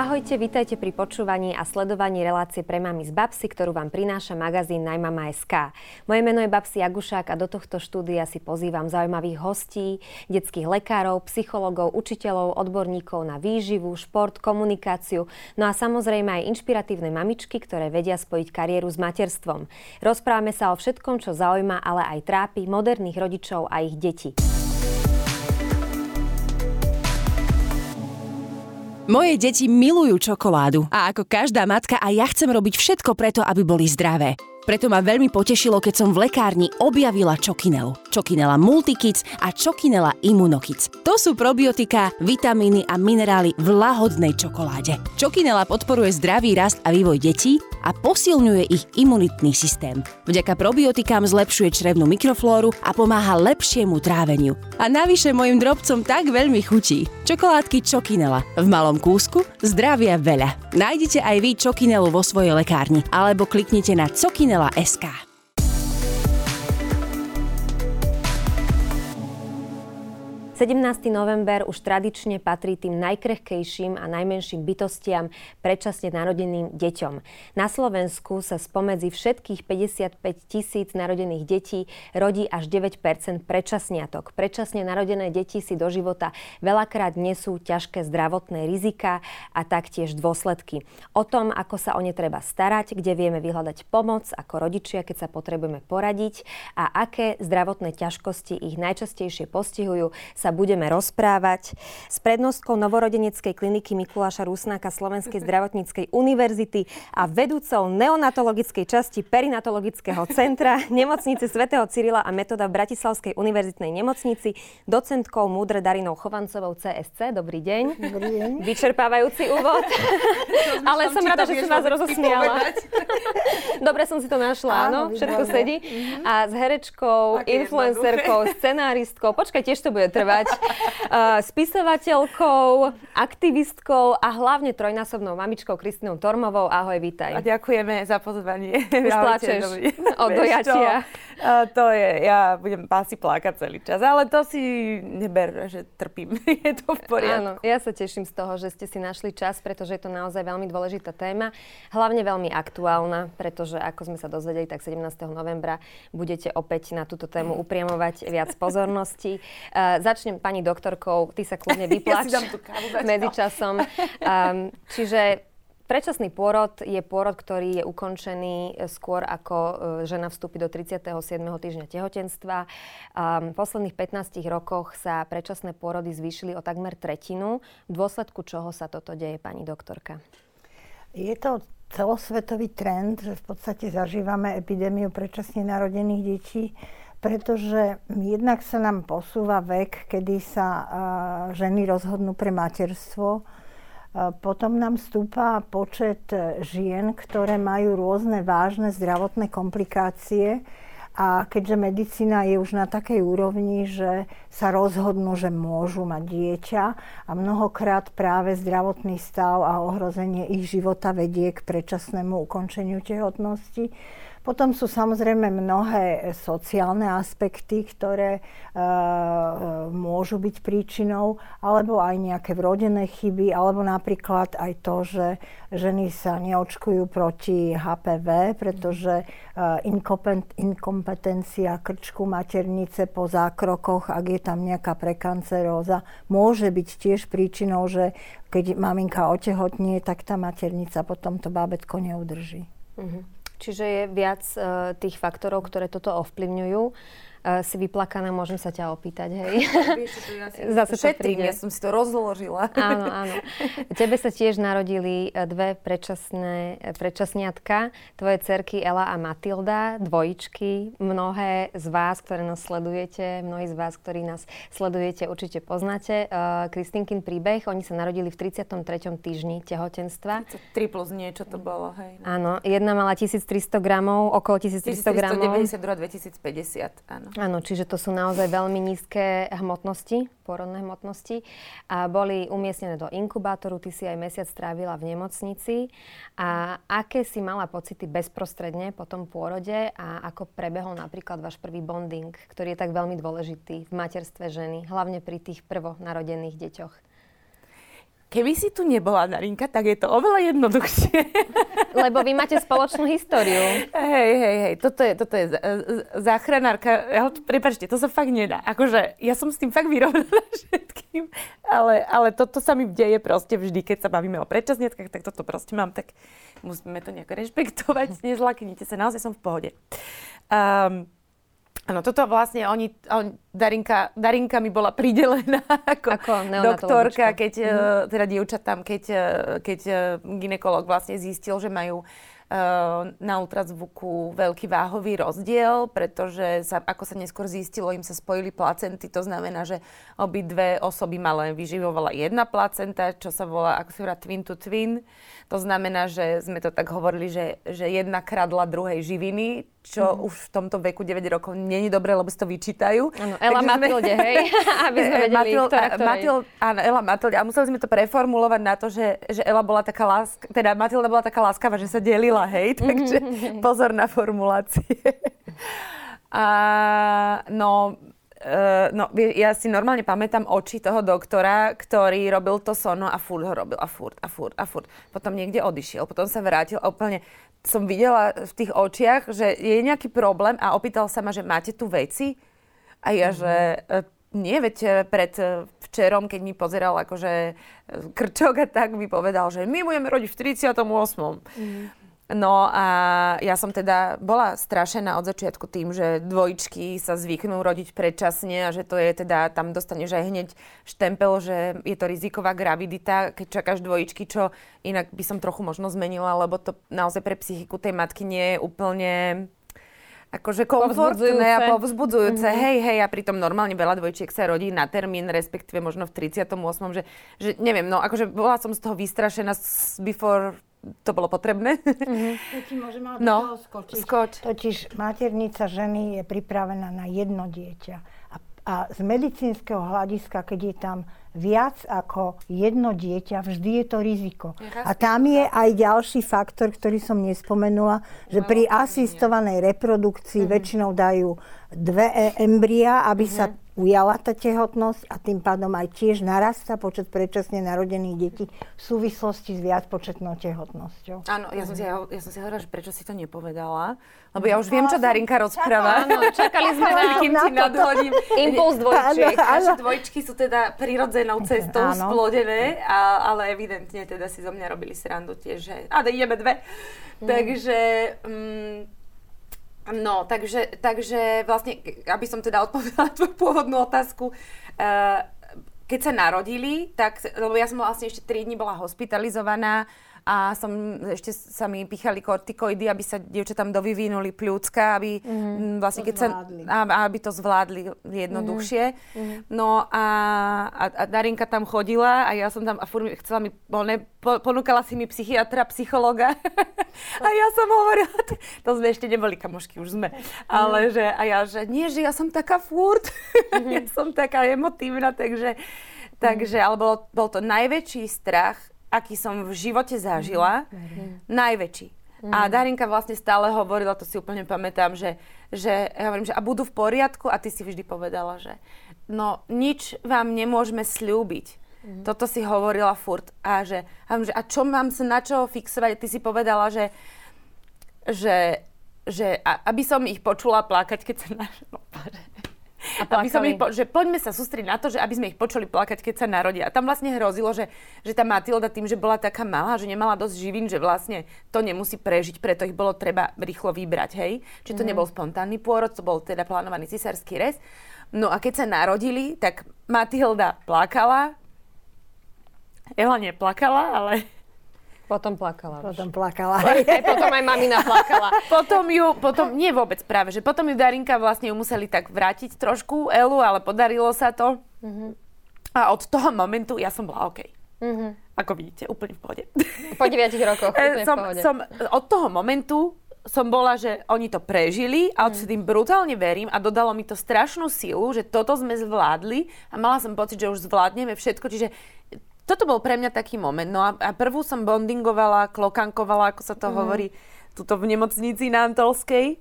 Ahojte, vítajte pri počúvaní a sledovaní relácie pre mami z Babsy, ktorú vám prináša magazín Najmama.sk. Moje meno je Babsi Jagušák a do tohto štúdia si pozývam zaujímavých hostí, detských lekárov, psychologov, učiteľov, odborníkov na výživu, šport, komunikáciu, no a samozrejme aj inšpiratívne mamičky, ktoré vedia spojiť kariéru s materstvom. Rozprávame sa o všetkom, čo zaujíma, ale aj trápi moderných rodičov a ich detí. Moje deti milujú čokoládu a ako každá matka aj ja chcem robiť všetko preto, aby boli zdravé. Preto ma veľmi potešilo, keď som v lekárni objavila Čokinelu. Čokinela Multikids a Čokinela Immunokids. To sú probiotika, vitamíny a minerály v lahodnej čokoláde. Čokinela podporuje zdravý rast a vývoj detí a posilňuje ich imunitný systém. Vďaka probiotikám zlepšuje črevnú mikroflóru a pomáha lepšiemu tráveniu. A navyše mojim drobcom tak veľmi chutí. Čokoládky Čokinela. V malom kúsku zdravia veľa. Nájdete aj vy Čokinelu vo svojej lekárni alebo kliknite na Cokinela SK. 17. november už tradične patrí tým najkrehkejším a najmenším bytostiam predčasne narodeným deťom. Na Slovensku sa spomedzi všetkých 55 tisíc narodených detí rodí až 9% predčasniatok. Predčasne narodené deti si do života veľakrát nesú ťažké zdravotné rizika a taktiež dôsledky. O tom, ako sa o ne treba starať, kde vieme vyhľadať pomoc ako rodičia, keď sa potrebujeme poradiť a aké zdravotné ťažkosti ich najčastejšie postihujú, sa sa budeme rozprávať s prednostkou novorodeneckej kliniky Mikuláša Rusnáka Slovenskej zdravotníckej univerzity a vedúcou neonatologickej časti perinatologického centra nemocnice svätého Cyrila a Metoda v Bratislavskej univerzitnej nemocnici, docentkou Múdre Darinou Chovancovou CSC. Dobrý deň. Dobrý deň. Vyčerpávajúci úvod. Ale som rada, že som vás rozosmiala. Dobre som si to našla, áno, všetko sedí. Mhm. A s herečkou, influencerkou, scenáristkou, počkaj, tiež to bude trvať uh, spisovateľkou, aktivistkou a hlavne trojnásobnou mamičkou Kristinou Tormovou. Ahoj, vítaj. A ďakujeme za pozvanie. Už plačeš od dojatia. Uh, to je, ja budem asi plakať celý čas, ale to si neber, že trpím. je to v poriadku. Áno, ja sa teším z toho, že ste si našli čas, pretože je to naozaj veľmi dôležitá téma. Hlavne veľmi aktuálna, pretože ako sme sa dozvedeli, tak 17. novembra budete opäť na túto tému upriamovať viac pozornosti. Uh, začnem pani doktorkou, ty sa kľudne vyplač ja medzičasom. Um, čiže Predčasný pôrod je pôrod, ktorý je ukončený skôr ako e, žena vstúpi do 37. týždňa tehotenstva. V posledných 15 rokoch sa predčasné pôrody zvýšili o takmer tretinu. V dôsledku čoho sa toto deje, pani doktorka? Je to celosvetový trend, že v podstate zažívame epidémiu predčasne narodených detí pretože jednak sa nám posúva vek, kedy sa ženy rozhodnú pre materstvo. Potom nám stúpa počet žien, ktoré majú rôzne vážne zdravotné komplikácie. A keďže medicína je už na takej úrovni, že sa rozhodnú, že môžu mať dieťa a mnohokrát práve zdravotný stav a ohrozenie ich života vedie k predčasnému ukončeniu tehotnosti, potom sú samozrejme mnohé sociálne aspekty, ktoré e, môžu byť príčinou, alebo aj nejaké vrodené chyby, alebo napríklad aj to, že ženy sa neočkujú proti HPV, pretože e, inkompetencia krčku maternice po zákrokoch, ak je tam nejaká prekanceróza, môže byť tiež príčinou, že keď maminka otehotnie, tak tá maternica potom to bábetko neudrží. Mm-hmm. Čiže je viac uh, tých faktorov, ktoré toto ovplyvňujú uh, si vyplakaná, môžem sa ťa opýtať, hej? Ja si Zase šetrím, ja som si to rozložila. Áno, áno. Tebe sa tiež narodili e, dve predčasné, e, predčasniatka, tvoje cerky Ela a Matilda, dvojičky. Mnohé z vás, ktoré nás sledujete, mnohí z vás, ktorí nás sledujete, určite poznáte. Uh, Kristinkin príbeh, oni sa narodili v 33. týždni tehotenstva. 3 plus niečo to bolo, hej. No. Áno, jedna mala 1300 gramov, okolo 1300 gramov. 1392, 2050, áno. Áno, čiže to sú naozaj veľmi nízke hmotnosti, porodné hmotnosti. A boli umiestnené do inkubátoru, ty si aj mesiac strávila v nemocnici. A aké si mala pocity bezprostredne po tom pôrode a ako prebehol napríklad váš prvý bonding, ktorý je tak veľmi dôležitý v materstve ženy, hlavne pri tých prvonarodených deťoch? Keby si tu nebola, Darinka, tak je to oveľa jednoduchšie. Lebo vy máte spoločnú históriu. Hej, hej, hej, toto je, toto je záchranárka. Prepačte, to sa fakt nedá. Akože ja som s tým fakt vyrovnaná všetkým, ale, ale toto sa mi deje proste vždy, keď sa bavíme o predčasnieckách, tak toto proste mám, tak musíme to nejako rešpektovať. Nezlaknite sa, naozaj som v pohode. Um, Áno, toto vlastne oni, on, Darinka, Darinka mi bola pridelená ako, ako doktorka, keď, mm-hmm. teda dievčatám, keď, eh, keď eh, ginekolog vlastne zistil, že majú na ultrazvuku veľký váhový rozdiel, pretože sa, ako sa neskôr zistilo, im sa spojili placenty. To znamená, že obidve osoby mala vyživovala jedna placenta, čo sa volá, ako sa volá, twin to twin. To znamená, že sme to tak hovorili, že, že jedna kradla druhej živiny, čo mm. už v tomto veku 9 rokov není dobré, lebo si to vyčítajú. Áno, Ela Matilde, sme... hej, aby sme vedeli, Matil, ktorá, Matil, áno, Ela Matilde. A museli sme to preformulovať na to, že, že Ela bola taká láska, teda Matilda bola taká láskavá, že sa delila, hej, takže mm-hmm. pozor na formulácie. A, no, Uh, no, ja si normálne pamätám oči toho doktora, ktorý robil to sono a furt ho robil a furt a furt a furt. Potom niekde odišiel, potom sa vrátil a úplne som videla v tých očiach, že je nejaký problém a opýtal sa ma, že máte tu veci? A ja, mm-hmm. že e, nie, veď e, pred e, včerom, keď mi pozeral akože krčok a tak, mi povedal, že my budeme rodiť v 38. Mm-hmm. No a ja som teda bola strašená od začiatku tým, že dvojčky sa zvyknú rodiť predčasne a že to je teda, tam dostaneš aj hneď štempel, že je to riziková gravidita, keď čakáš dvojičky, čo inak by som trochu možno zmenila, lebo to naozaj pre psychiku tej matky nie je úplne akože komfortné a povzbudzujúce. Mm-hmm. Hej, hej, a pritom normálne veľa dvojčiek sa rodí na termín, respektíve možno v 38. Že, že neviem, no akože bola som z toho vystrašená before to bolo potrebné. Mm-hmm. Ja môžem ale no, skočiť. Skoč. Totiž maternica ženy je pripravená na jedno dieťa. A, a z medicínskeho hľadiska, keď je tam viac ako jedno dieťa, vždy je to riziko. A tam je aj ďalší faktor, ktorý som nespomenula, že pri asistovanej reprodukcii mm-hmm. väčšinou dajú dve embria, aby mm-hmm. sa ujala tá tehotnosť a tým pádom aj tiež narastá počet predčasne narodených detí v súvislosti s viacpočetnou tehotnosťou. Áno, ja som si, ja, ja som si hovorila, že prečo si to nepovedala, lebo ja už viem, čo Darinka rozpráva. Áno, čakali sme na, kým ti nadhodím. Impuls dvojčiek. Naše dvojčky sú teda prirodzenou cestou áno. splodené, a, ale evidentne teda si zo mňa robili srandu tiež, že a ideme dve. Mm. Takže... Um, No, takže, takže vlastne, aby som teda odpovedala tvoju pôvodnú otázku, uh, keď sa narodili, tak, lebo ja som vlastne ešte 3 dní bola hospitalizovaná, a som, ešte sa mi pichali kortikoidy, aby sa dievčatám dovyvinuli pľúcka, aby mm-hmm. vlastne keď zvládli. sa, aby to zvládli jednoduchšie. Mm-hmm. No a, a, a Darinka tam chodila a ja som tam a furt chcela mi, ne, po, ponúkala si mi psychiatra, psychologa a ja som hovorila, to sme ešte neboli kamošky, už sme, ale že, a ja, že nie, že ja som taká furt, mm-hmm. ja som taká emotívna, takže, takže ale bol, bol to najväčší strach, aký som v živote zažila, mm-hmm. najväčší. Mm. A Darinka vlastne stále hovorila, to si úplne pamätám, že, že ja hovorím, že a budú v poriadku a ty si vždy povedala, že no nič vám nemôžeme slúbiť. Mm. Toto si hovorila furt. A, že, a, že, a čo mám sa na čo fixovať? Ty si povedala, že, že, že a, aby som ich počula plakať, keď sa na... No, a aby som ich po, že poďme sa sústrediť na to, že aby sme ich počuli plakať, keď sa narodia. A tam vlastne hrozilo, že, že tá Matilda tým, že bola taká malá, že nemala dosť živín, že vlastne to nemusí prežiť, preto ich bolo treba rýchlo vybrať, hej. Čiže to mm. nebol spontánny pôrod, to bol teda plánovaný cisársky rez. No a keď sa narodili, tak Matilda plakala, Ela neplakala, ale potom plakala. Potom plakala. Aj, potom aj mamina plakala. potom ju, potom, nie vôbec práve, že potom ju Darinka vlastne ju museli tak vrátiť trošku, Elu, ale podarilo sa to. Uh-huh. A od toho momentu ja som bola OK. Uh-huh. Ako vidíte, úplne v pohode. Po 9 rokoch, úplne som, v pohode. Som, od toho momentu som bola, že oni to prežili a mm. tým brutálne verím a dodalo mi to strašnú silu, že toto sme zvládli a mala som pocit, že už zvládneme všetko, čiže toto bol pre mňa taký moment. No a, a prvú som bondingovala, klokankovala, ako sa to mm. hovorí, tuto v nemocnici na Antolskej.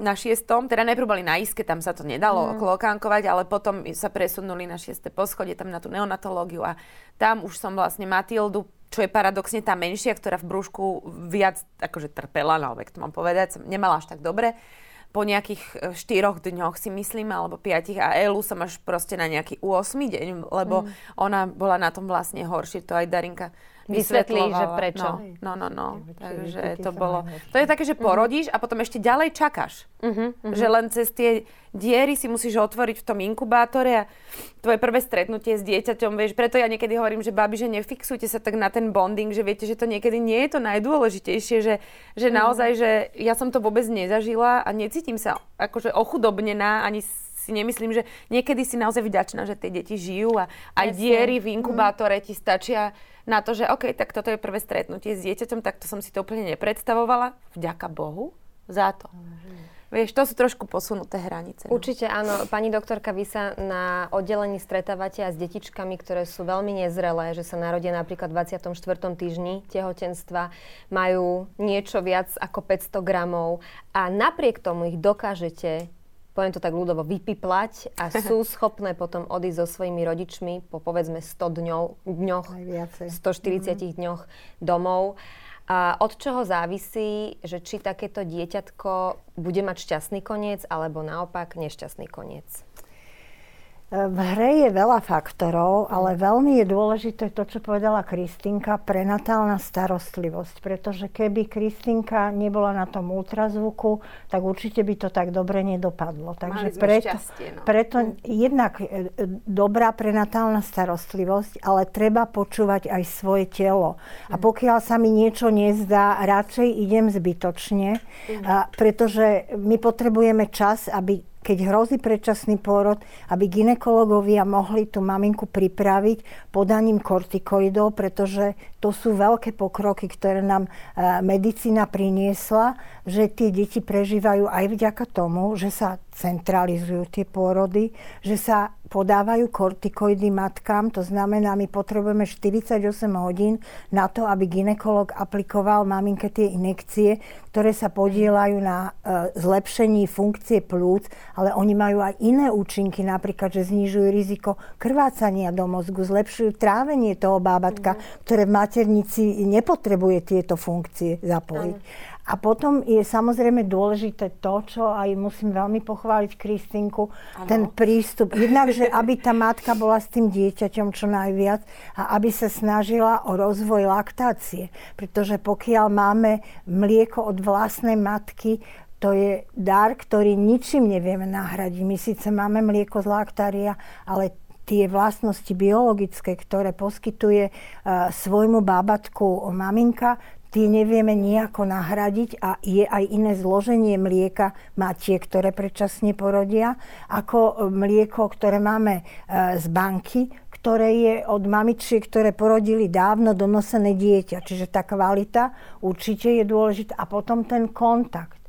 na šiestom, teda najprv boli na iske, tam sa to nedalo mm. klokánkovať, ale potom sa presunuli na šieste poschodie, tam na tú neonatológiu a tam už som vlastne Matildu, čo je paradoxne tá menšia, ktorá v brúšku viac akože trpela, no to mám povedať, som nemala až tak dobre. Po nejakých e, štyroch dňoch si myslím, alebo piatich a Elu som až proste na nejaký 8 deň, lebo mm. ona bola na tom vlastne horšie, to aj Darinka vysvetlí, že prečo. No, no, no. no. Takže to bolo... To je také, že mhm. porodíš a potom ešte ďalej čakáš. Uh-huh, uh-huh. Že len cez tie diery si musíš otvoriť v tom inkubátore a tvoje prvé stretnutie s dieťaťom, vieš, preto ja niekedy hovorím, že babi, že nefixujte sa tak na ten bonding, že viete, že to niekedy nie je to najdôležitejšie, že, že uh-huh. naozaj, že ja som to vôbec nezažila a necítim sa akože ochudobnená, ani si nemyslím, že niekedy si naozaj vďačná, že tie deti žijú a aj Jasne. diery v inkubátore ti stačia na to, že OK, tak toto je prvé stretnutie s dieťaťom, tak to som si to úplne nepredstavovala. Vďaka Bohu za to. Mm. Vieš, to sú trošku posunuté hranice. No. Určite áno. Pani doktorka, vy sa na oddelení stretávate aj s detičkami, ktoré sú veľmi nezrelé, že sa narodia napríklad v 24. týždni tehotenstva, majú niečo viac ako 500 gramov a napriek tomu ich dokážete poviem to tak ľudovo, vypiplať a sú schopné potom odísť so svojimi rodičmi po povedzme 100 dňov, dňoch, 140 mm-hmm. dňoch domov. A od čoho závisí, že či takéto dieťatko bude mať šťastný koniec alebo naopak nešťastný koniec? V hre je veľa faktorov, ale veľmi je dôležité to, čo povedala Kristinka, prenatálna starostlivosť. Pretože keby Kristinka nebola na tom ultrazvuku, tak určite by to tak dobre nedopadlo. Takže preto, no. preto jednak e, dobrá prenatálna starostlivosť, ale treba počúvať aj svoje telo. A mhm. pokiaľ sa mi niečo nezdá, radšej idem zbytočne, mm. a, pretože my potrebujeme čas, aby keď hrozí predčasný pôrod, aby ginekológovia mohli tú maminku pripraviť podaním kortikoidov, pretože to sú veľké pokroky, ktoré nám e, medicína priniesla, že tie deti prežívajú aj vďaka tomu, že sa centralizujú tie pôrody, že sa podávajú kortikoidy matkám, to znamená, my potrebujeme 48 hodín na to, aby ginekolog aplikoval maminke tie inekcie, ktoré sa podielajú na e, zlepšení funkcie plúc, ale oni majú aj iné účinky, napríklad, že znižujú riziko krvácania do mozgu, zlepšujú trávenie toho bábatka, mm. ktoré v maternici nepotrebuje tieto funkcie zapojiť. Mm. A potom je samozrejme dôležité to, čo aj musím veľmi pochváliť Kristinku, ten prístup. Jednak, že aby tá matka bola s tým dieťaťom čo najviac a aby sa snažila o rozvoj laktácie. Pretože pokiaľ máme mlieko od vlastnej matky, to je dar, ktorý ničím nevieme nahradiť. My síce máme mlieko z laktária, ale tie vlastnosti biologické, ktoré poskytuje uh, svojmu bábatku maminka, tie nevieme nejako nahradiť a je aj iné zloženie mlieka tie, ktoré predčasne porodia, ako mlieko, ktoré máme e, z banky, ktoré je od mamičiek, ktoré porodili dávno donosené dieťa. Čiže tá kvalita určite je dôležitá. A potom ten kontakt.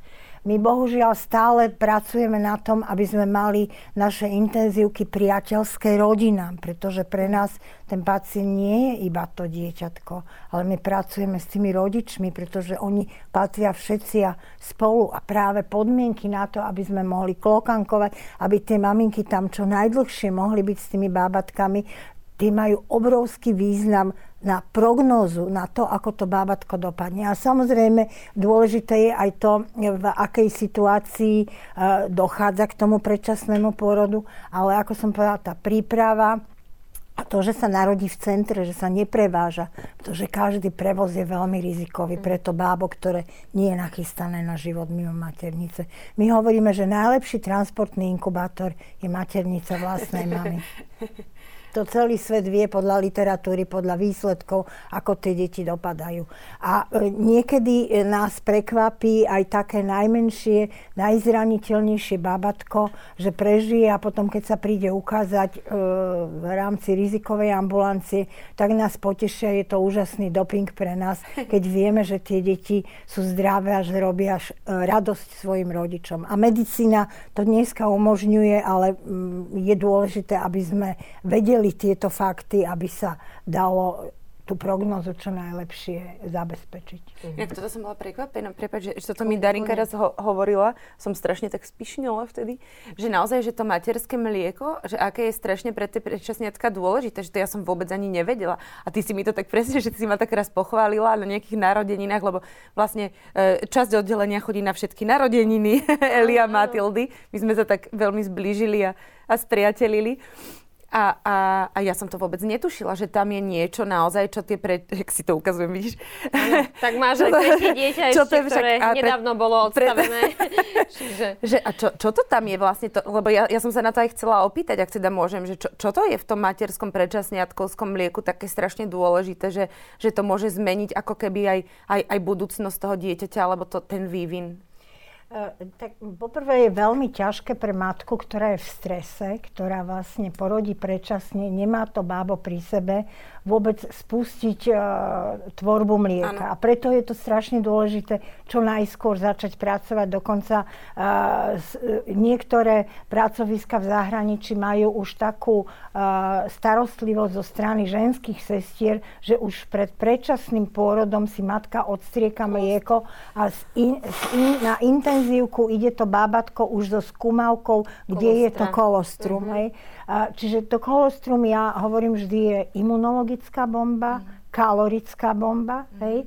My bohužiaľ stále pracujeme na tom, aby sme mali naše intenzívky priateľské rodinám, pretože pre nás ten pacient nie je iba to dieťatko, ale my pracujeme s tými rodičmi, pretože oni patria všetci spolu. A práve podmienky na to, aby sme mohli klokankovať, aby tie maminky tam čo najdlhšie mohli byť s tými bábatkami, tie majú obrovský význam na prognózu, na to, ako to bábatko dopadne. A samozrejme dôležité je aj to, v akej situácii e, dochádza k tomu predčasnému pôrodu, ale ako som povedala, tá príprava, a to, že sa narodí v centre, že sa nepreváža, pretože každý prevoz je veľmi rizikový pre to bábo, ktoré nie je nachystané na život mimo maternice. My hovoríme, že najlepší transportný inkubátor je maternica vlastnej mamy. To celý svet vie podľa literatúry, podľa výsledkov, ako tie deti dopadajú. A e, niekedy e, nás prekvapí aj také najmenšie, najzraniteľnejšie babatko, že prežije a potom, keď sa príde ukázať e, v rámci rizikovej ambulancie, tak nás potešia, je to úžasný doping pre nás, keď vieme, že tie deti sú zdravé a že robia radosť svojim rodičom. A medicína to dneska umožňuje, ale mm, je dôležité, aby sme vedeli vedeli tieto fakty, aby sa dalo tú prognozu čo najlepšie zabezpečiť. Mm-hmm. Ja, toto som bola prekvapená, prepáč, že, že toto mi Darinka raz ho- hovorila, som strašne tak spišnila vtedy, že naozaj, že to materské mlieko, že aké je strašne pre tie predčasniatka dôležité, že to ja som vôbec ani nevedela. A ty si mi to tak presne, že ty si ma tak raz pochválila na nejakých narodeninách, lebo vlastne e, časť oddelenia chodí na všetky narodeniny Elia a Matildy. My sme sa tak veľmi zblížili a, a spriatelili. A, a, a ja som to vôbec netušila, že tam je niečo naozaj, čo tie pre... Jak si to ukazujem, vidíš? Ano, tak máš aj tretie dieťa čo ešte, to je však, ktoré pre, nedávno bolo odstavené. Čiže... že, a čo, čo to tam je vlastne? To, lebo ja, ja som sa na to aj chcela opýtať, ak teda môžem, že čo, čo to je v tom materskom predčasniatkovskom mlieku také strašne dôležité, že, že to môže zmeniť ako keby aj, aj, aj budúcnosť toho dieťaťa, alebo to, ten vývin? E, tak poprvé je veľmi ťažké pre matku, ktorá je v strese, ktorá vlastne porodí predčasne, nemá to bábo pri sebe, vôbec spustiť uh, tvorbu mlieka. Ano. A preto je to strašne dôležité čo najskôr začať pracovať. Dokonca uh, s, niektoré pracoviska v zahraničí majú už takú uh, starostlivosť zo strany ženských sestier, že už pred predčasným pôrodom si matka odstrieka mlieko a z in, z in, na intenzívku ide to bábatko už so skúmavkou, kde Kolostra. je to kolostrum. Mm-hmm. Hej. Čiže to kolostrum, ja hovorím vždy, je imunologická bomba, kalorická bomba, mm. hej?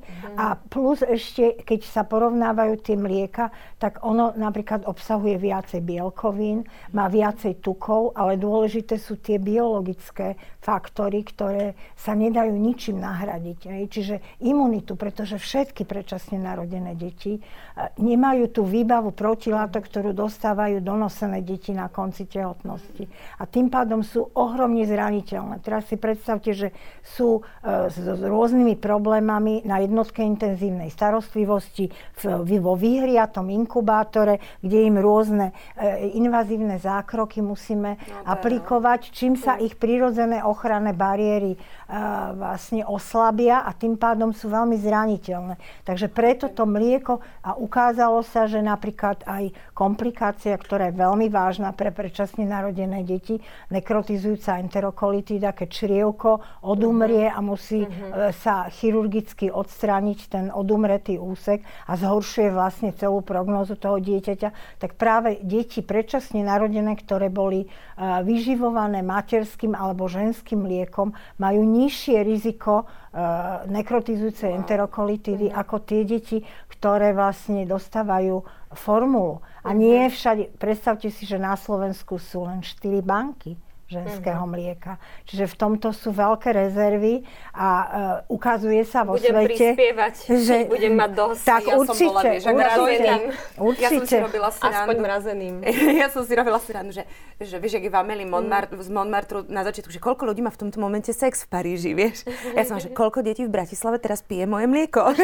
A plus ešte, keď sa porovnávajú tie mlieka, tak ono napríklad obsahuje viacej bielkovín, má viacej tukov, ale dôležité sú tie biologické faktory, ktoré sa nedajú ničím nahradiť. Hej? Čiže imunitu, pretože všetky predčasne narodené deti e, nemajú tú výbavu protilátok, ktorú dostávajú donosené deti na konci tehotnosti. A tým pádom sú ohromne zraniteľné. Teraz si predstavte, že sú e, s rôznymi problémami na jednotke intenzívnej starostlivosti vo vyhriatom inkubátore, kde im rôzne e, invazívne zákroky musíme no, aplikovať, čím sa ich prírodzené ochranné bariéry e, vlastne oslabia a tým pádom sú veľmi zraniteľné. Takže preto to mlieko a ukázalo sa, že napríklad aj komplikácia, ktorá je veľmi vážna pre predčasne narodené deti, nekrotizujúca enterokolitída, keď črievko odumrie a musí uh-huh sa chirurgicky odstrániť ten odumretý úsek a zhoršuje vlastne celú prognózu toho dieťaťa, tak práve deti predčasne narodené, ktoré boli e, vyživované materským alebo ženským liekom, majú nižšie riziko e, nekrotizujúcej enterokolitidy mhm. ako tie deti, ktoré vlastne dostávajú formulu. A nie mhm. všade, predstavte si, že na Slovensku sú len 4 banky ženského uh-huh. mlieka. Čiže v tomto sú veľké rezervy a uh, ukazuje sa vo budem svete, prispievať, že budem mať dosť. Tak ja určite, som bola, vieš, určite, určite. Ja som si robila srandu. Aspoň mrazeným. ja som si robila srandu, že, že vieš, ak je v Amelie Montmart, mm. z Montmartru na začiatku, že koľko ľudí má v tomto momente sex v Paríži, vieš. Ja som že koľko detí v Bratislave teraz pije moje mlieko.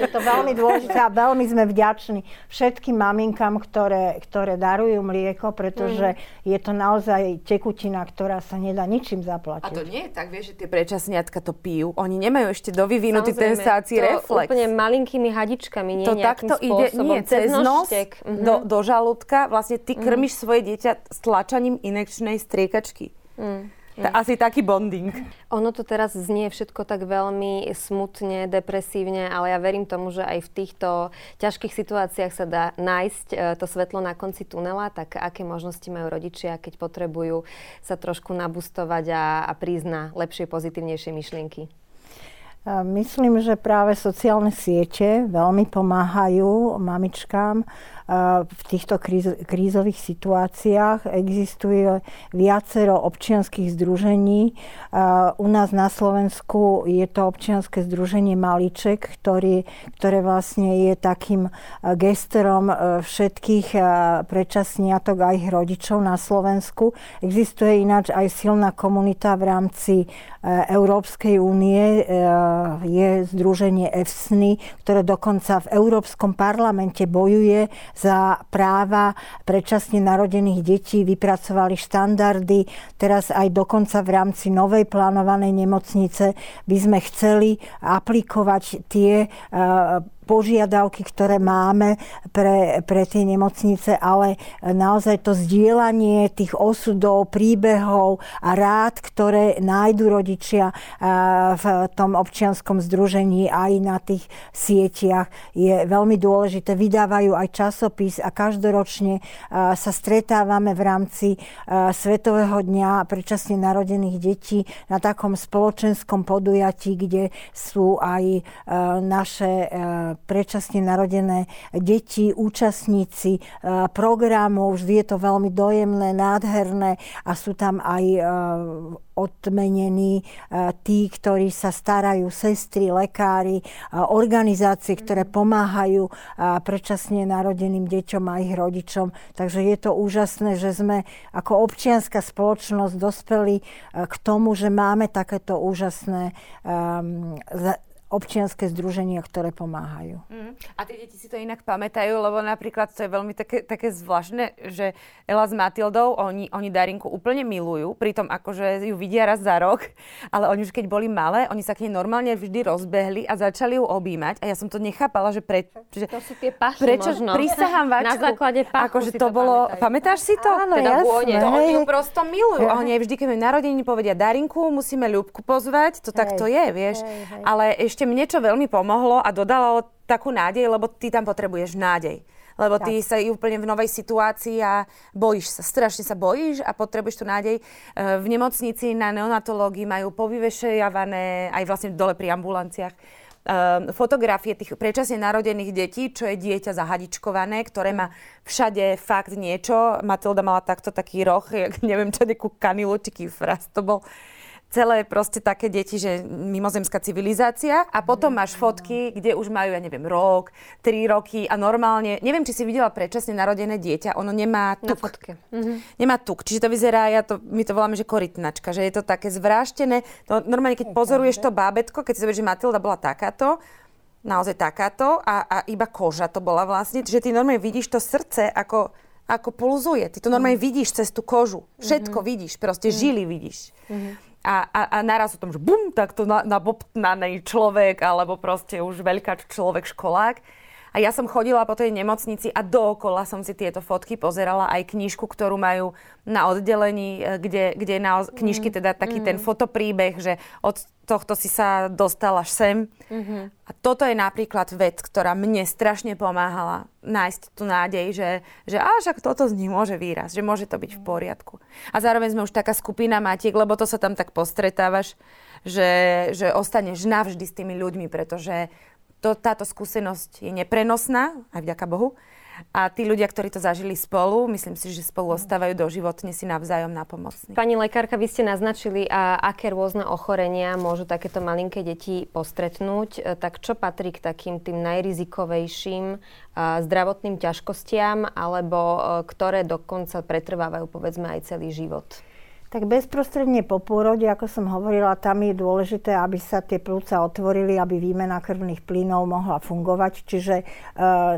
je to veľmi dôležité a veľmi sme vďační všetkým maminkám, ktoré, ktoré darujú mlieko, pretože mm. je to naozaj tekutina, ktorá sa nedá ničím zaplatiť. A to nie je tak, vieš, že tie predčasniatka to pijú. Oni nemajú ešte dovyvinutý ten sáci reflex. úplne malinkými hadičkami, nie to takto ide, nie, cez nos mm-hmm. do, do žalúdka. Vlastne ty krmiš mm. svoje dieťa s tlačaním inekčnej striekačky. Mm. Mm. Asi taký bonding. Ono to teraz znie všetko tak veľmi smutne, depresívne, ale ja verím tomu, že aj v týchto ťažkých situáciách sa dá nájsť e, to svetlo na konci tunela, tak aké možnosti majú rodičia, keď potrebujú sa trošku nabustovať a, a prísť na lepšie, pozitívnejšie myšlienky? Myslím, že práve sociálne siete veľmi pomáhajú mamičkám v týchto kríz, krízových situáciách. Existuje viacero občianských združení. U nás na Slovensku je to občianske združenie Maliček, ktorý, ktoré vlastne je takým gestorom e, všetkých predčasniatok a ich rodičov na Slovensku. Existuje ináč aj silná komunita v rámci e, Európskej únie. E, je združenie EFSNY, ktoré dokonca v Európskom parlamente bojuje za práva predčasne narodených detí, vypracovali štandardy. Teraz aj dokonca v rámci novej plánovanej nemocnice by sme chceli aplikovať tie požiadavky, ktoré máme pre, pre tie nemocnice, ale naozaj to zdieľanie tých osudov, príbehov a rád, ktoré nájdu rodičia v tom občianskom združení aj na tých sieťach, je veľmi dôležité. Vydávajú aj časopis a každoročne sa stretávame v rámci Svetového dňa predčasne narodených detí na takom spoločenskom podujatí, kde sú aj naše predčasne narodené deti, účastníci e, programov. Vždy je to veľmi dojemné, nádherné a sú tam aj e, odmenení e, tí, ktorí sa starajú, sestry, lekári, organizácie, ktoré pomáhajú predčasne narodeným deťom a ich rodičom. Takže je to úžasné, že sme ako občianská spoločnosť dospeli k tomu, že máme takéto úžasné občianské združenia, ktoré pomáhajú. Mm. A tie deti si to inak pamätajú, lebo napríklad to je veľmi také, také zvláštne, že Ela s Matildou, oni, oni Darinku úplne milujú, pritom akože ju vidia raz za rok, ale oni už keď boli malé, oni sa k nej normálne vždy rozbehli a začali ju objímať a ja som to nechápala, že, pre, že to sú tie paši prečo, možno. Prisahám vačku. Na základe pachu akože to, to bolo, pamätajú. pamätáš si to? Áno, teda jasné. To oni ju prosto milujú. A oni aj vždy, keď mi narodení povedia Darinku, musíme Ľubku pozvať, to hej. tak to je, vieš. Hej, hej. Ale ešte mne čo veľmi pomohlo a dodalo takú nádej, lebo ty tam potrebuješ nádej. Lebo ty tak. sa úplne v novej situácii a bojíš sa, strašne sa bojíš a potrebuješ tú nádej. E, v nemocnici na neonatológii majú povyvešejavané aj vlastne dole pri ambulanciách e, fotografie tých predčasne narodených detí, čo je dieťa zahadičkované, ktoré má všade fakt niečo. Matilda mala takto taký roh, jak neviem čo, nejakú kanilu, či kifras to bol celé proste také deti, že mimozemská civilizácia a potom máš fotky, kde už majú, ja neviem, rok, tri roky a normálne, neviem, či si videla predčasne narodené dieťa, ono nemá tuk. Na fotke. Mhm. Nemá tuk, čiže to vyzerá, ja to, my to voláme, že korytnačka, že je to také zvráštené. To, normálne, keď pozoruješ to bábetko, keď si zoberieš, že Matilda bola takáto, naozaj takáto a, a iba koža to bola vlastne, že ty normálne vidíš to srdce ako ako pulzuje. Ty to normálne mm. vidíš cez tú kožu. Všetko mm-hmm. vidíš, proste mm. žily vidíš. Mm-hmm a, a, a naraz o tom, že bum, takto na, nabobtnaný človek, alebo proste už veľká človek, školák. A ja som chodila po tej nemocnici a dookola som si tieto fotky pozerala, aj knižku, ktorú majú na oddelení, e, kde, kde je na knižky teda taký mm. ten fotopríbeh, že od tohto si sa dostal až sem. Mm-hmm. A toto je napríklad vec, ktorá mne strašne pomáhala nájsť tú nádej, že, že až ak toto z nich môže výraz, že môže to byť v poriadku. A zároveň sme už taká skupina matiek, lebo to sa tam tak postretávaš, že, že ostaneš navždy s tými ľuďmi, pretože to, táto skúsenosť je neprenosná, aj vďaka Bohu. A tí ľudia, ktorí to zažili spolu, myslím si, že spolu ostávajú doživotne si navzájom na pomocní. Pani lekárka, vy ste naznačili, a aké rôzne ochorenia môžu takéto malinké deti postretnúť. E, tak čo patrí k takým tým najrizikovejším zdravotným ťažkostiam, alebo e, ktoré dokonca pretrvávajú povedzme aj celý život? Tak bezprostredne po pôrode, ako som hovorila, tam je dôležité, aby sa tie plúca otvorili, aby výmena krvných plynov mohla fungovať. Čiže e,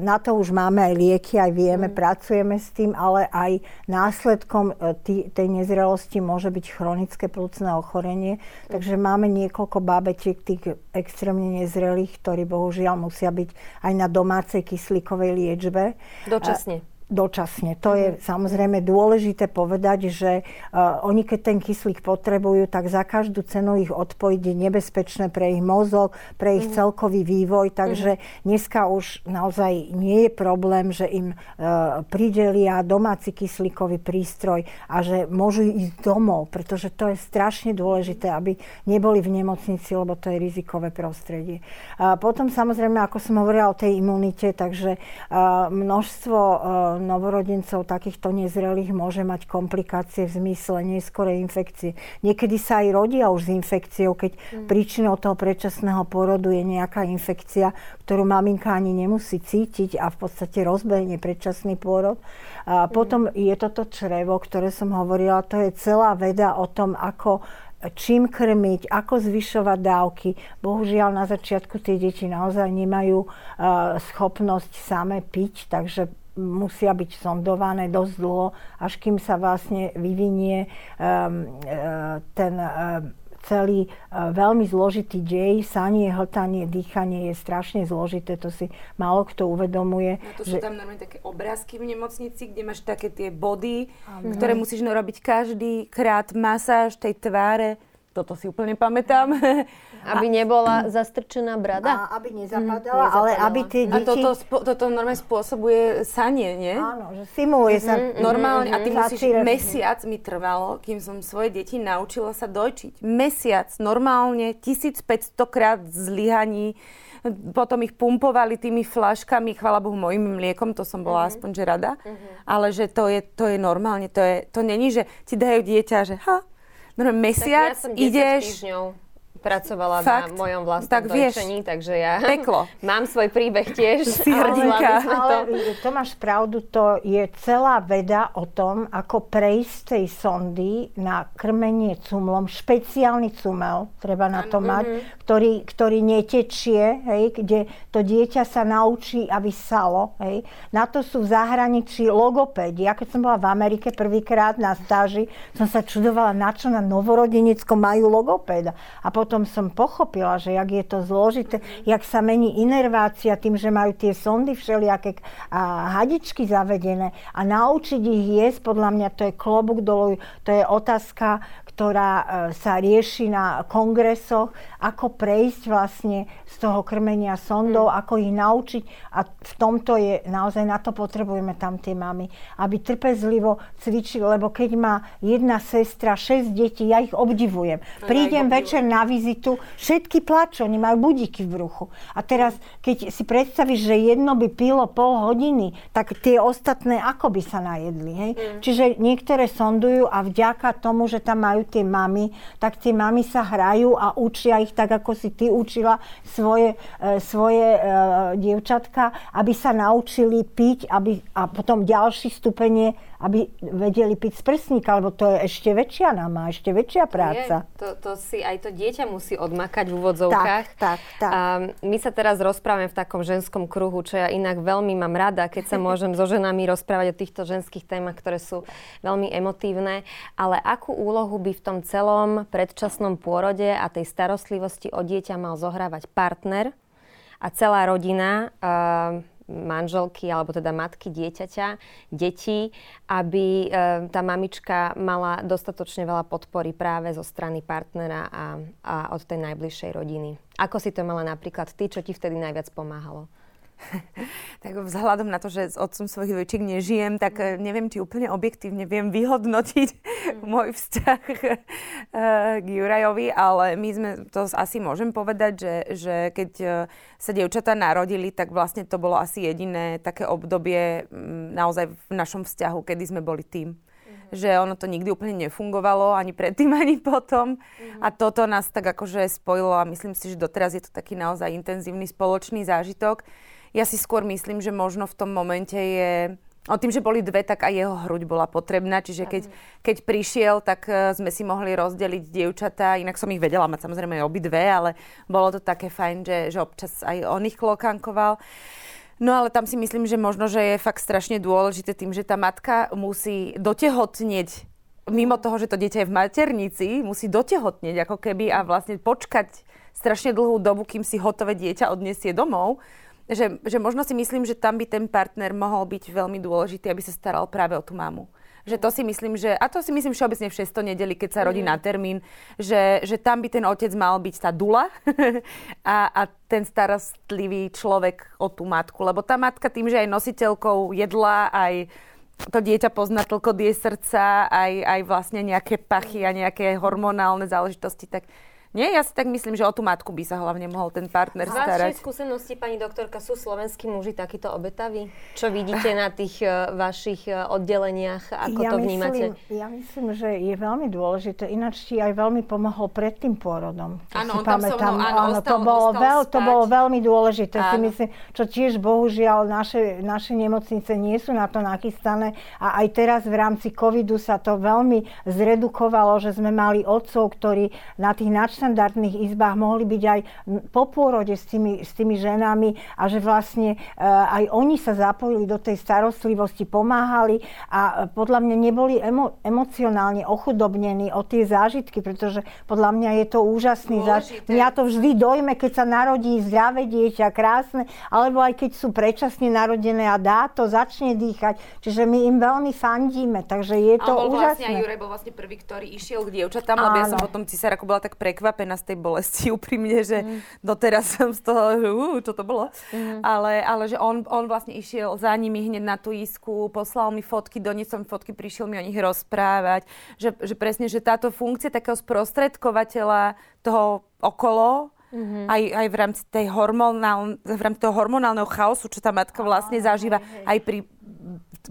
na to už máme aj lieky, aj vieme, mm. pracujeme s tým, ale aj následkom e, tý, tej nezrelosti môže byť chronické plúcne ochorenie. Mm. Takže máme niekoľko bábetiek tých extrémne nezrelých, ktorí bohužiaľ musia byť aj na domácej kyslíkovej liečbe. Dočasne. E, dočasne. To je mhm. samozrejme dôležité povedať, že uh, oni keď ten kyslík potrebujú, tak za každú cenu ich odpojiť je nebezpečné pre ich mozog, pre ich mm. celkový vývoj. Takže mm. dneska už naozaj nie je problém, že im uh, pridelia domáci kyslíkový prístroj a že môžu ísť domov, pretože to je strašne dôležité, aby neboli v nemocnici, lebo to je rizikové prostredie. Uh, potom samozrejme, ako som hovorila o tej imunite, takže uh, množstvo novorodencov takýchto nezrelých môže mať komplikácie v zmysle neskorej infekcie. Niekedy sa aj rodia už s infekciou, keď mm. príčinou toho predčasného porodu je nejaká infekcia, ktorú maminka ani nemusí cítiť a v podstate rozbehne predčasný pôrod. A mm. potom je toto črevo, ktoré som hovorila, to je celá veda o tom, ako čím krmiť, ako zvyšovať dávky. Bohužiaľ na začiatku tie deti naozaj nemajú uh, schopnosť same piť, takže musia byť sondované dosť dlho, až kým sa vlastne vyvinie um, ten um, celý veľmi zložitý dej. Sanie, hltanie, dýchanie je strašne zložité, to si málo kto uvedomuje. No to sú že... tam normálne také obrázky v nemocnici, kde máš také tie body, Amen. ktoré musíš robiť každý krát masáž tej tváre toto si úplne pamätám. Aby nebola zastrčená brada? A aby nezapadala, mm, ale aby tie deti... A toto, spo, toto normálne spôsobuje sanie, nie? Áno, že simuluje sa. Mm, normálne, mm, a ty musíš, mesiac mi trvalo, kým som svoje deti naučila sa dojčiť. Mesiac, normálne, 1500 krát zlyhaní, potom ich pumpovali tými flaškami, chvala Bohu, mojim mliekom, to som bola mm-hmm. aspoň že rada, mm-hmm. ale že to je, to je normálne, to, je, to není, že ti dajú dieťa, že ha, no, mesiac tak ja som ideš... Týždňov pracovala Fakt? na mojom vlastnom tak dojčení, takže ja peklo. mám svoj príbeh tiež. Si hrdinka. Ale, ale to máš pravdu, to je celá veda o tom, ako prejsť tej sondy na krmenie cumlom, špeciálny cumel, treba na to mať, mm-hmm. ktorý, ktorý netečie, hej, kde to dieťa sa naučí, aby salo. Hej. Na to sú v zahraničí logopédi. Ja keď som bola v Amerike prvýkrát na stáži, som sa čudovala, na čo na novorodenecko majú logopéda. A potom potom som pochopila, že jak je to zložité, jak sa mení inervácia tým, že majú tie sondy všelijaké a hadičky zavedené a naučiť ich jesť, podľa mňa to je klobúk dolu, to je otázka, ktorá e, sa rieši na kongresoch, ako prejsť vlastne z toho krmenia sondov, mm. ako ich naučiť a v tomto je, naozaj na to potrebujeme tam tie mamy, aby trpezlivo cvičili, lebo keď má jedna sestra, šesť detí, ja ich obdivujem. Prídem večer na vizitu, všetky plačú, oni majú budíky v bruchu. A teraz, keď si predstavíš, že jedno by pilo pol hodiny, tak tie ostatné ako by sa najedli. Hej? Mm. Čiže niektoré sondujú a vďaka tomu, že tam majú tie mamy, tak tie mamy sa hrajú a učia ich tak, ako si ty učila svoje, e, svoje e, dievčatka, aby sa naučili piť aby, a potom ďalší stupenie aby vedeli piť z prsníka, lebo to je ešte väčšia náma, ešte väčšia práca. Je, to, to si aj to dieťa musí odmakať v úvodzovkách. Tak, tak, tak. A my sa teraz rozprávame v takom ženskom kruhu, čo ja inak veľmi mám rada, keď sa môžem so ženami rozprávať o týchto ženských témach, ktoré sú veľmi emotívne. Ale akú úlohu by v tom celom predčasnom pôrode a tej starostlivosti o dieťa mal zohrávať partner a celá rodina, uh, manželky alebo teda matky dieťaťa, detí, aby e, tá mamička mala dostatočne veľa podpory práve zo strany partnera a, a od tej najbližšej rodiny. Ako si to mala napríklad ty, čo ti vtedy najviac pomáhalo? tak vzhľadom na to, že s otcom svojich dvojčiek nežijem, tak mm. neviem, či úplne objektívne viem vyhodnotiť mm. môj vzťah uh, k Jurajovi, ale my sme, to asi môžem povedať, že, že keď uh, sa dievčatá narodili, tak vlastne to bolo asi jediné také obdobie um, naozaj v našom vzťahu, kedy sme boli tým mm. že ono to nikdy úplne nefungovalo, ani predtým, ani potom. Mm-hmm. A toto nás tak akože spojilo a myslím si, že doteraz je to taký naozaj intenzívny spoločný zážitok. Ja si skôr myslím, že možno v tom momente je... O tým, že boli dve, tak aj jeho hruď bola potrebná. Čiže keď, keď prišiel, tak uh, sme si mohli rozdeliť dievčatá. Inak som ich vedela mať samozrejme obidve, ale bolo to také fajn, že, že občas aj on ich klokankoval. No ale tam si myslím, že možno, že je fakt strašne dôležité tým, že tá matka musí dotehotnieť mimo toho, že to dieťa je v maternici, musí dotehotnieť ako keby a vlastne počkať strašne dlhú dobu, kým si hotové dieťa odniesie domov že, že možno si myslím, že tam by ten partner mohol byť veľmi dôležitý, aby sa staral práve o tú mamu. Že to si myslím, že, a to si myslím všeobecne v 600 nedeli, keď sa rodí mm. na termín, že, že tam by ten otec mal byť tá dula a, a ten starostlivý človek o tú matku. Lebo tá matka tým, že aj nositeľkou jedla, aj to dieťa pozná toľko die srdca, aj, aj vlastne nejaké pachy a nejaké hormonálne záležitosti, tak nie, ja si tak myslím, že o tú matku by sa hlavne mohol ten partner starať. Z skúsenosti, pani doktorka, sú slovenskí muži takíto obetaví? Čo vidíte na tých uh, vašich uh, oddeleniach? Ako ja to vnímate? Myslím, ja myslím, že je veľmi dôležité. Ináč ti aj veľmi pomohol pred tým pôrodom. Áno, on tam so mnou, áno, áno ostal, to, bolo veľ, to bolo veľmi dôležité. Áno. Si myslím, čo tiež bohužiaľ naše, naše nemocnice nie sú na to nachystané. A aj teraz v rámci covidu sa to veľmi zredukovalo, že sme mali otcov, ktorí na tých nadštandardných izbách, mohli byť aj po pôrode s tými, s tými ženami a že vlastne e, aj oni sa zapojili do tej starostlivosti, pomáhali a podľa mňa neboli emo, emocionálne ochudobnení o tie zážitky, pretože podľa mňa je to úžasný zážitok. Mňa to vždy dojme, keď sa narodí zdravé dieťa, krásne, alebo aj keď sú predčasne narodené a dá to, začne dýchať. Čiže my im veľmi fandíme, takže je to bol úžasné. Vlastne aj Juraj bol vlastne prvý, ktorý išiel k dievčatám, lebo ja som potom cisáraku bola tak prekvapená z tej bolesti úprimne, že mm. doteraz som z toho, že uh, čo to bolo. Mm. Ale, ale že on, on vlastne išiel za nimi hneď na tú isku, poslal mi fotky, doniesol mi fotky, prišiel mi o nich rozprávať. Že, že presne, že táto funkcia takého sprostredkovateľa toho okolo, Mm-hmm. Aj, aj v rámci tej hormonál, v rámci toho hormonálneho chaosu, čo tá matka vlastne zažíva, aj pri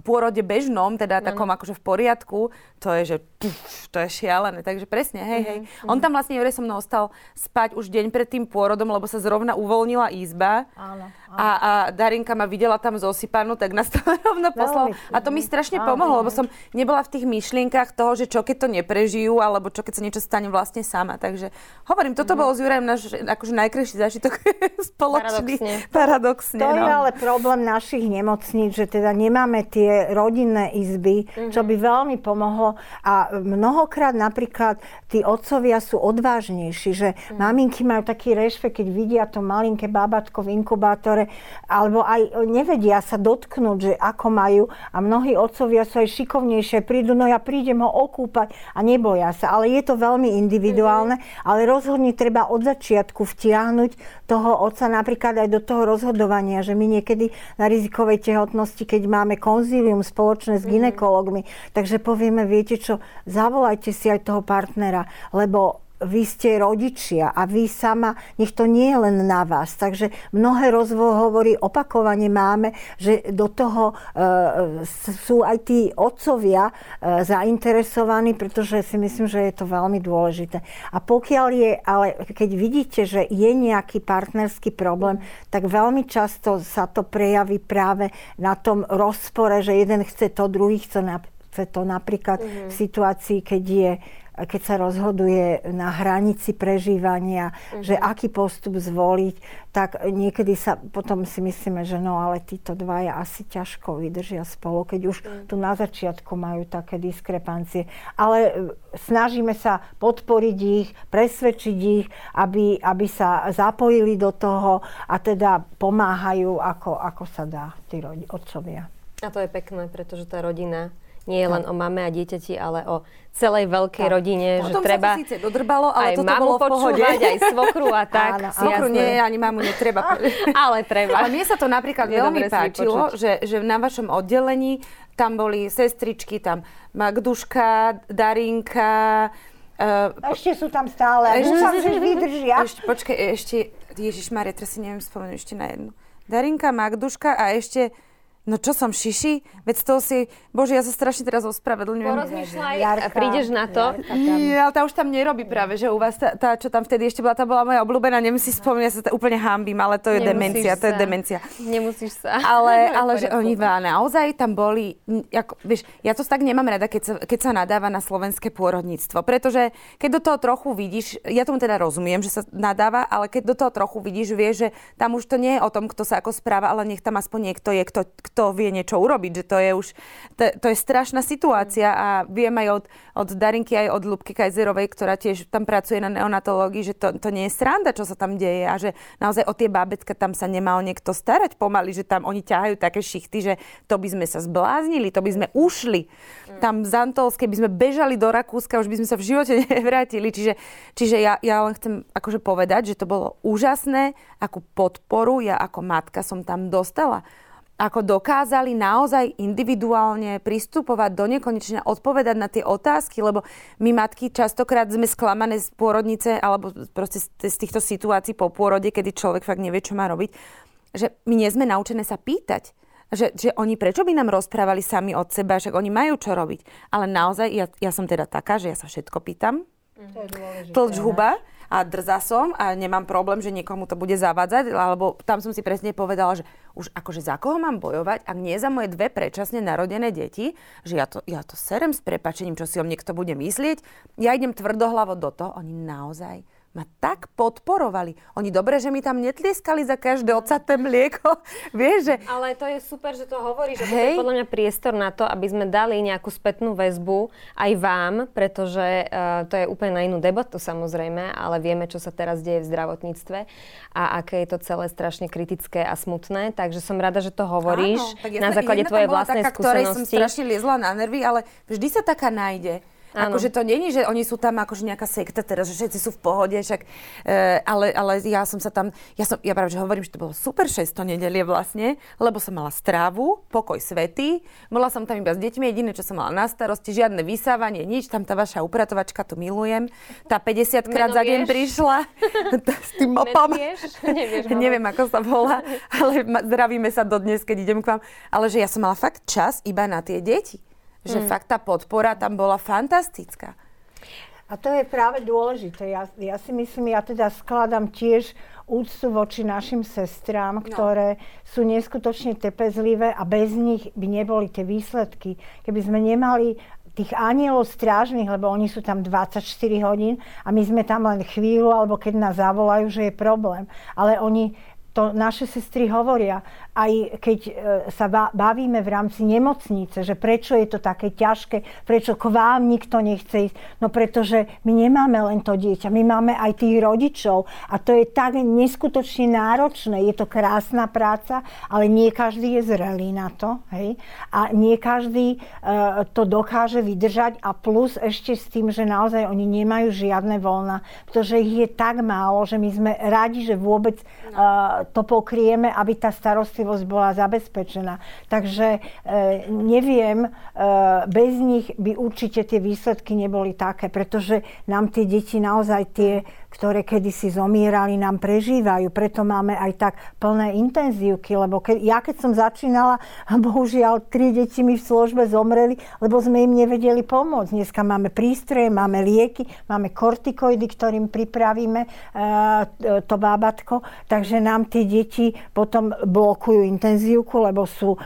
pôrode bežnom, teda takom akože v poriadku, to je, že puf, to je šialené. Takže presne, hej, hej. Mm-hmm. On tam vlastne, Jure, so mnou ostal spať už deň pred tým pôrodom, lebo sa zrovna uvoľnila izba. Áno, áno. A, a Darinka ma videla tam zosypanú, tak nás to rovno poslal. A to mi strašne áno, pomohlo, lebo som nebola v tých myšlienkach toho, že čo keď to neprežijú, alebo čo keď sa niečo stane vlastne sama. Takže hovorím, toto mm-hmm. bolo s Jurem náš akože najkrajší zážitok spoločný. Paradoxne. Paradoxne to no. je ale problém našich nemocníc, že teda nemáme tie rodinné izby, mm-hmm. čo by veľmi pomohlo. A mnohokrát napríklad tí otcovia sú odvážnejší, že mm-hmm. maminky majú taký rešpekt, keď vidia to malinké bábatko v inkubátore, alebo aj nevedia sa dotknúť, že ako majú. A mnohí otcovia sú aj šikovnejšie, prídu, no ja prídem ho okúpať a neboja sa. Ale je to veľmi individuálne, mm-hmm. ale rozhodne treba od začiatku vtiahnuť toho otca napríklad aj do toho rozhodovania, že my niekedy na rizikovej tehotnosti, keď máme konzílium spoločné s mhm. ginekologmi, takže povieme, viete čo, zavolajte si aj toho partnera, lebo vy ste rodičia a vy sama, nech to nie je len na vás. Takže mnohé rozhovory opakovane máme, že do toho e, sú aj tí otcovia e, zainteresovaní, pretože si myslím, že je to veľmi dôležité. A pokiaľ je, ale keď vidíte, že je nejaký partnerský problém, tak veľmi často sa to prejaví práve na tom rozpore, že jeden chce to, druhý chce, chce to napríklad mm-hmm. v situácii, keď je keď sa rozhoduje na hranici prežívania, uh-huh. že aký postup zvoliť, tak niekedy sa potom si myslíme, že no ale títo dvaja asi ťažko vydržia spolu, keď už uh-huh. tu na začiatku majú také diskrepancie. Ale e, snažíme sa podporiť ich, presvedčiť ich, aby, aby sa zapojili do toho a teda pomáhajú, ako, ako sa dá tí rodi, otcovia. A to je pekné, pretože tá rodina nie je len o mame a dieťati, ale o celej veľkej tak. rodine, Potom že treba sa to síce dodrbalo, ale aj toto mamu bolo v pohode. aj svokru a tak. Áno, svokru nie, ani mamu netreba. ale treba. Ale mne sa to napríklad je veľmi páčilo, že, že na vašom oddelení tam boli sestričky, tam Magduška, Darinka, Uh, ešte sú tam stále. Ešte, sa vydržia. Ešte, počkaj, ešte, Ježiš Maria, teraz si neviem spomenúť ešte na jednu. Darinka, Magduška a ešte No čo som šiši? Veď to si... Bože, ja sa strašne teraz ospravedlňujem. Porozmýšľaj a prídeš na to. Nie, ale tá už tam nerobí práve, že u vás tá, tá, čo tam vtedy ešte bola, tá bola moja obľúbená, nemusíš spomínať, ja sa to úplne hambím, ale to je Nemusíš demencia, sa. to je demencia. Nemusíš sa. Ale, ale že oni naozaj tam boli, ako, vieš, ja to tak nemám rada, keď sa, keď sa nadáva na slovenské pôrodníctvo, pretože keď do toho trochu vidíš, ja tomu teda rozumiem, že sa nadáva, ale keď do toho trochu vidíš, vieš, že tam už to nie je o tom, kto sa ako správa, ale nech tam aspoň niekto je, kto, kto vie niečo urobiť, že to je už, to, to je strašná situácia a viem aj od, od Darinky, aj od Lubky Kajzerovej, ktorá tiež tam pracuje na neonatológii, že to, to nie je sranda, čo sa tam deje a že naozaj o tie bábetka tam sa nemal niekto starať pomaly, že tam oni ťahajú také šichty, že to by sme sa zbláznili, to by sme ušli. Tam z Antolskej by sme bežali do Rakúska, už by sme sa v živote nevrátili. Čiže, čiže ja, ja len chcem akože povedať, že to bolo úžasné, akú podporu ja ako matka som tam dostala ako dokázali naozaj individuálne pristupovať do nekonečna, odpovedať na tie otázky, lebo my matky častokrát sme sklamané z pôrodnice alebo proste z týchto situácií po pôrode, kedy človek fakt nevie, čo má robiť, že my nie sme naučené sa pýtať. Že, že oni prečo by nám rozprávali sami od seba, že oni majú čo robiť. Ale naozaj, ja, ja som teda taká, že ja sa všetko pýtam. Tlč huba a drza som a nemám problém, že niekomu to bude zavádzať, alebo tam som si presne povedala, že už akože za koho mám bojovať, ak nie za moje dve predčasne narodené deti, že ja to, ja to serem s prepačením, čo si o niekto bude myslieť. Ja idem tvrdohlavo do toho, oni naozaj ma tak podporovali. Oni dobre, že mi tam netlieskali za každé ocaté mlieko. Vieš, že... Ale to je super, že to hovorí, že to je podľa mňa priestor na to, aby sme dali nejakú spätnú väzbu aj vám, pretože uh, to je úplne na inú debatu samozrejme, ale vieme, čo sa teraz deje v zdravotníctve a aké je to celé strašne kritické a smutné. Takže som rada, že to hovoríš Áno, tak na základe tvojej vlastnej taká, skúsenosti. Ktorej som strašne liezla na nervy, ale vždy sa taká nájde. Akože to není, že oni sú tam akože nejaká sekta teraz, že všetci sú v pohode, však, e, ale, ale ja som sa tam, ja, som, ja práve, že hovorím, že to bolo super 600 nedelie vlastne, lebo som mala strávu, pokoj svety, bola som tam iba s deťmi, jediné, čo som mala na starosti, žiadne vysávanie, nič, tam tá vaša upratovačka, tu milujem, tá 50 krát za deň prišla s tým mopom. Neviem, ako sa volá, ale zdravíme sa dodnes, keď idem k vám, ale že ja som mala fakt čas iba na tie deti že mm. fakt tá podpora tam bola fantastická. A to je práve dôležité. Ja, ja si myslím, ja teda skladám tiež úctu voči našim sestrám, no. ktoré sú neskutočne tepezlivé a bez nich by neboli tie výsledky. Keby sme nemali tých anielov strážnych, lebo oni sú tam 24 hodín a my sme tam len chvíľu, alebo keď nás zavolajú, že je problém. Ale oni to naše sestry hovoria, aj keď e, sa bavíme v rámci nemocnice, že prečo je to také ťažké, prečo k vám nikto nechce ísť. No pretože my nemáme len to dieťa, my máme aj tých rodičov a to je tak neskutočne náročné. Je to krásna práca, ale nie každý je zrelý na to. Hej? A nie každý uh, to dokáže vydržať a plus ešte s tým, že naozaj oni nemajú žiadne voľna, pretože ich je tak málo, že my sme radi, že vôbec uh, to pokrieme, aby tá starostlivosť bola zabezpečená. Takže e, neviem, e, bez nich by určite tie výsledky neboli také, pretože nám tie deti naozaj tie ktoré kedysi zomierali, nám prežívajú. Preto máme aj tak plné intenzívky, lebo ke, ja keď som začínala, bohužiaľ, tri deti mi v službe zomreli, lebo sme im nevedeli pomôcť. Dneska máme prístroje, máme lieky, máme kortikoidy, ktorým pripravíme e, to bábatko, takže nám tie deti potom blokujú intenzívku, lebo sú e,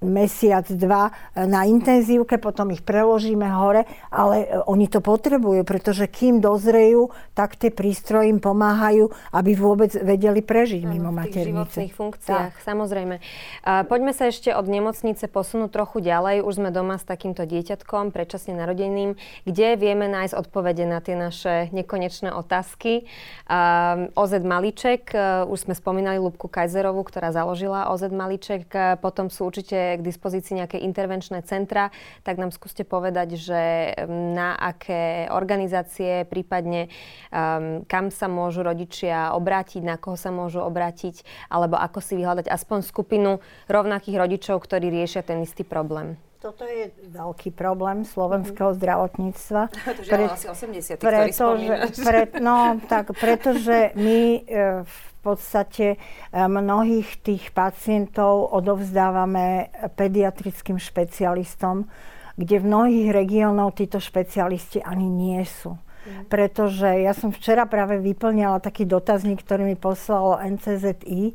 mesiac, dva na intenzívke, potom ich preložíme hore, ale oni to potrebujú, pretože kým dozrejú, tak tie prístroje im pomáhajú, aby vôbec vedeli prežiť mimo maternice. V funkciách, tak. samozrejme. A poďme sa ešte od nemocnice posunúť trochu ďalej. Už sme doma s takýmto dieťatkom, predčasne narodeným, kde vieme nájsť odpovede na tie naše nekonečné otázky. Um, OZ Maliček, uh, už sme spomínali Lubku Kajzerovú, ktorá založila OZ Maliček. Uh, potom sú určite k dispozícii nejaké intervenčné centra. Tak nám skúste povedať, že na aké organizácie, prípadne um, kam sa môžu rodičia obrátiť, na koho sa môžu obrátiť, alebo ako si vyhľadať aspoň skupinu rovnakých rodičov, ktorí riešia ten istý problém. Toto je veľký problém slovenského mm. zdravotníctva. To Pre, asi 80 pretože, pre, No, tak pretože my e, v podstate e, mnohých tých pacientov odovzdávame pediatrickým špecialistom, kde v mnohých regiónoch títo špecialisti ani nie sú. Pretože ja som včera práve vyplňala taký dotazník, ktorý mi poslalo NCZI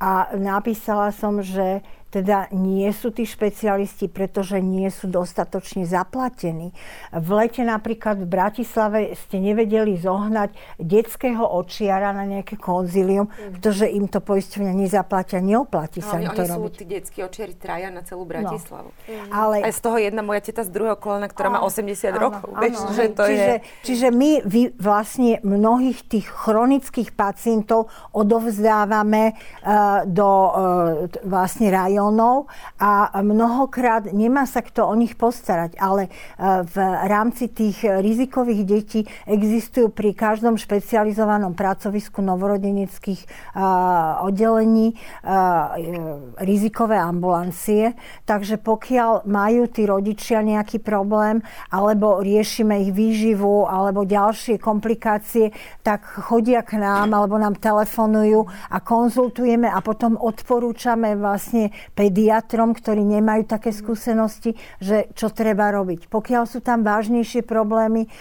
a napísala som, že teda nie sú tí špecialisti, pretože nie sú dostatočne zaplatení. V lete napríklad v Bratislave ste nevedeli zohnať detského očiara na nejaké konzilium, mm. pretože im to poisťovňa nezaplatia, neoplatí sa im to oni robiť. sú tí detskí očiari traja na celú no. Bratislavu. No. Mm. Ale... Aj z toho jedna moja teta z druhého kolena, ktorá má 80 áno, rokov. Áno, Vieš, že to čiže, je... čiže my vy, vlastne mnohých tých chronických pacientov odovzdávame uh, do uh, vlastne rajón miliónov a mnohokrát nemá sa kto o nich postarať, ale e, v rámci tých rizikových detí existujú pri každom špecializovanom pracovisku novorodeneckých e, oddelení e, rizikové ambulancie, takže pokiaľ majú tí rodičia nejaký problém alebo riešime ich výživu alebo ďalšie komplikácie, tak chodia k nám alebo nám telefonujú a konzultujeme a potom odporúčame vlastne pediatrom, ktorí nemajú také skúsenosti, že čo treba robiť. Pokiaľ sú tam vážnejšie problémy,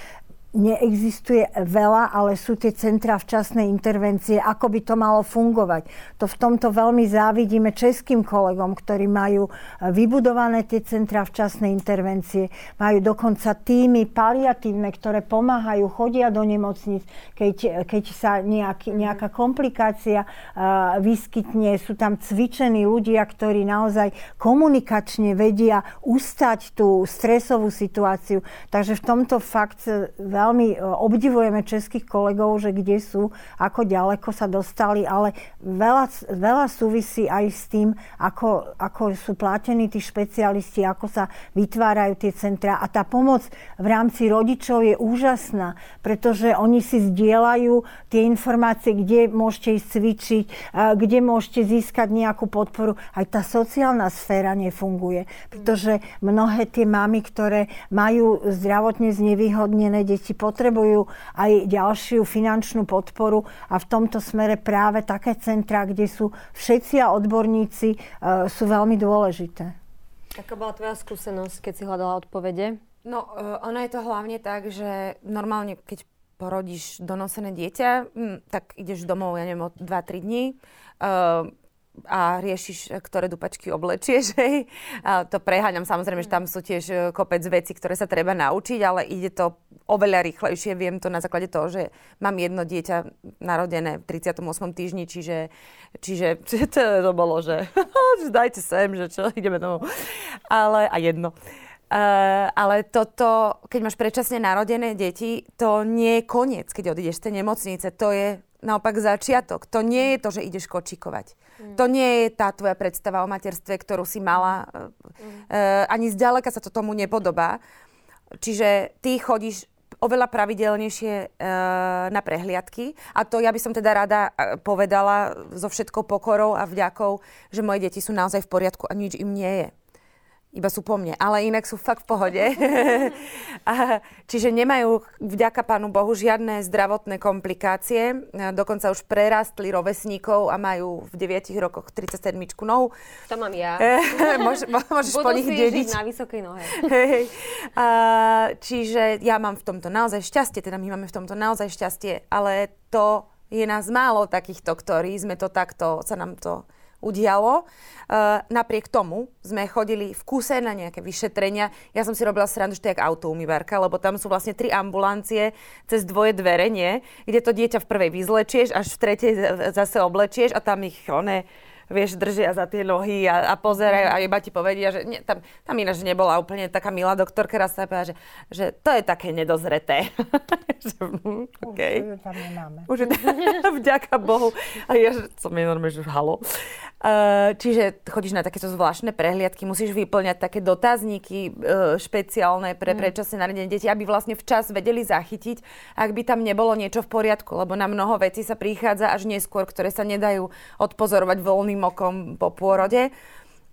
neexistuje veľa, ale sú tie centra včasnej intervencie, ako by to malo fungovať. To v tomto veľmi závidíme českým kolegom, ktorí majú vybudované tie centra včasnej intervencie, majú dokonca týmy paliatívne, ktoré pomáhajú, chodia do nemocnic, keď, keď sa nejaký, nejaká komplikácia uh, vyskytne. Sú tam cvičení ľudia, ktorí naozaj komunikačne vedia ustať tú stresovú situáciu. Takže v tomto fakt veľmi veľmi e, obdivujeme českých kolegov, že kde sú, ako ďaleko sa dostali, ale veľa, veľa súvisí aj s tým, ako, ako sú platení tí špecialisti, ako sa vytvárajú tie centra. A tá pomoc v rámci rodičov je úžasná, pretože oni si zdieľajú tie informácie, kde môžete ísť cvičiť, kde môžete získať nejakú podporu. Aj tá sociálna sféra nefunguje, pretože mnohé tie mamy, ktoré majú zdravotne znevýhodnené deti, potrebujú aj ďalšiu finančnú podporu a v tomto smere práve také centrá, kde sú všetci a odborníci, e, sú veľmi dôležité. Aká bola tvoja skúsenosť, keď si hľadala odpovede? No, uh, ono je to hlavne tak, že normálne, keď porodíš donosené dieťa, tak ideš domov, ja neviem, o 2-3 dní. Uh, a riešiš, ktoré dupačky oblečieš. Hej. A to preháňam samozrejme, že tam sú tiež e, kopec veci, ktoré sa treba naučiť, ale ide to oveľa rýchlejšie. Viem to na základe toho, že mám jedno dieťa narodené v 38. týždni, čiže, čiže to, bolo, že dajte sem, že čo, ideme domov. Ale, a jedno. Uh, ale toto, keď máš predčasne narodené deti, to nie je koniec, keď odídeš z tej nemocnice. To je naopak začiatok. To nie je to, že ideš kočikovať. Mm. To nie je tá tvoja predstava o materstve, ktorú si mala. Mm. Uh, ani zďaleka sa to tomu nepodobá. Čiže ty chodíš oveľa pravidelnejšie uh, na prehliadky. A to ja by som teda rada povedala so všetkou pokorou a vďakou, že moje deti sú naozaj v poriadku a nič im nie je iba sú po mne, ale inak sú fakt v pohode. a, čiže nemajú vďaka Pánu Bohu žiadne zdravotné komplikácie. Dokonca už prerastli rovesníkov a majú v 9 rokoch 37 nohu. To mám ja. Môž, môžeš Budú po nich dediť. na vysokej nohe. a, čiže ja mám v tomto naozaj šťastie, teda my máme v tomto naozaj šťastie, ale to je nás málo takýchto, ktorí sme to takto, sa nám to udialo. Uh, napriek tomu sme chodili v kuse na nejaké vyšetrenia. Ja som si robila srandu, že to je jak autoumývarka, lebo tam sú vlastne tri ambulancie cez dvoje dvere? Kde to dieťa v prvej vyzlečieš, až v tretej zase oblečieš a tam ich one vieš, držia za tie nohy a, a pozerajú a iba ti povedia, že nie, tam, tam ináč nebola úplne taká milá doktorka, raz sa povedala, že, že to je také nedozreté. Hm, okay. Už tam nemáme. Už vďaka Bohu. A ja som je normálne, že halo. Uh, čiže chodíš na takéto zvláštne prehliadky, musíš vyplňať také dotazníky uh, špeciálne pre mm. predčasné narodenie deti, aby vlastne včas vedeli zachytiť, ak by tam nebolo niečo v poriadku, lebo na mnoho vecí sa prichádza až neskôr, ktoré sa nedajú odpozorovať voľným voľným okom po pôrode.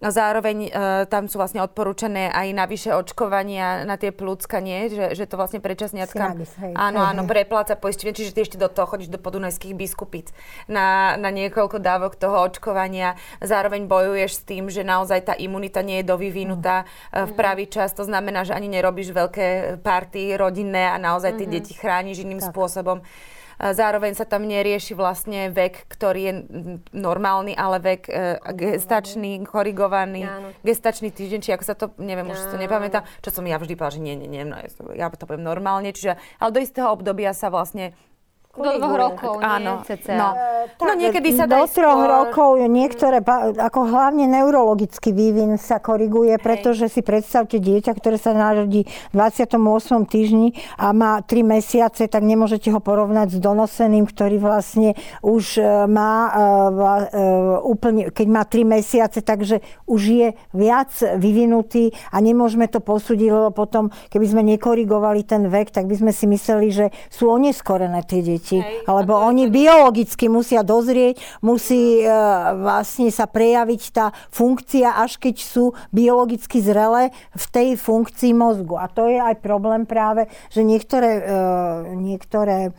A zároveň e, tam sú vlastne odporúčané aj navyše očkovania na tie plúcka, nie? Že, že to vlastne predčasniacka... Áno, áno, prepláca poistenie, čiže ty ešte do toho chodíš do podunajských biskupíc na, na niekoľko dávok toho očkovania. Zároveň bojuješ s tým, že naozaj tá imunita nie je dovyvinutá mm. v pravý čas. To znamená, že ani nerobíš veľké party rodinné a naozaj tie mm-hmm. deti chrániš iným tak. spôsobom. Zároveň sa tam nerieši vlastne vek, ktorý je normálny, ale vek e, gestačný, korigovaný, Áno. gestačný týždeň, či ako sa to, neviem, už si to nepamätám, čo som ja vždy povedala, že nie, nie, nie, no, ja to poviem normálne, čiže, ale do istého obdobia sa vlastne do dvoch rokov, Áno. Nie, no. E, no niekedy sa Do troch skôr... rokov niektoré, ako hlavne neurologický vývin sa koriguje, Hej. pretože si predstavte dieťa, ktoré sa narodí v 28. týždni a má 3 mesiace, tak nemôžete ho porovnať s donoseným, ktorý vlastne už e, má uh, úplne, keď má 3 mesiace, takže už je viac vyvinutý a nemôžeme to posúdiť, lebo potom, keby sme nekorigovali ten vek, tak by sme si mysleli, že sú oneskorené tie deti deti. Hej, Lebo oni to... biologicky musia dozrieť, musí e, vlastne sa prejaviť tá funkcia, až keď sú biologicky zrelé v tej funkcii mozgu. A to je aj problém práve, že niektoré, e, niektoré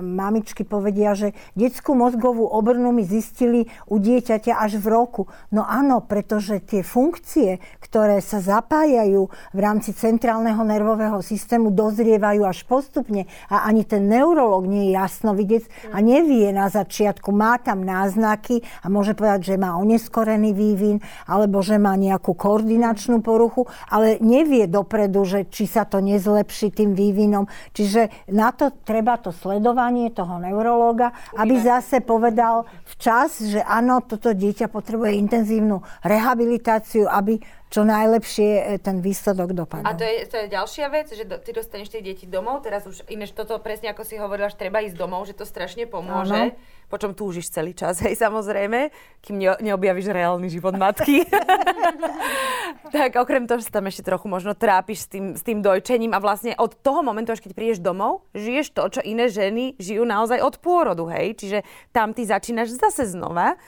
mamičky povedia, že detskú mozgovú obrnu mi zistili u dieťaťa až v roku. No áno, pretože tie funkcie, ktoré sa zapájajú v rámci centrálneho nervového systému, dozrievajú až postupne a ani ten neurolog nie je jasnovidec a nevie na začiatku, má tam náznaky a môže povedať, že má oneskorený vývin alebo že má nejakú koordinačnú poruchu, ale nevie dopredu, že či sa to nezlepší tým vývinom. Čiže na to treba to sledovanie toho neurológa, aby zase povedal včas, že áno, toto dieťa potrebuje intenzívnu rehabilitáciu, aby čo najlepšie e, ten výsledok dopadol. A to je, to je ďalšia vec, že do, ty dostaneš tie deti domov, teraz už inéž toto presne ako si hovorila, že treba ísť domov, že to strašne pomôže. Ano. Počom túžiš celý čas, hej, samozrejme, kým ne, neobjavíš reálny život matky. tak okrem toho, že sa tam ešte trochu možno trápiš s tým, s tým dojčením a vlastne od toho momentu, až keď prídeš domov, žiješ to, čo iné ženy žijú naozaj od pôrodu, hej. Čiže tam ty začínaš zase znova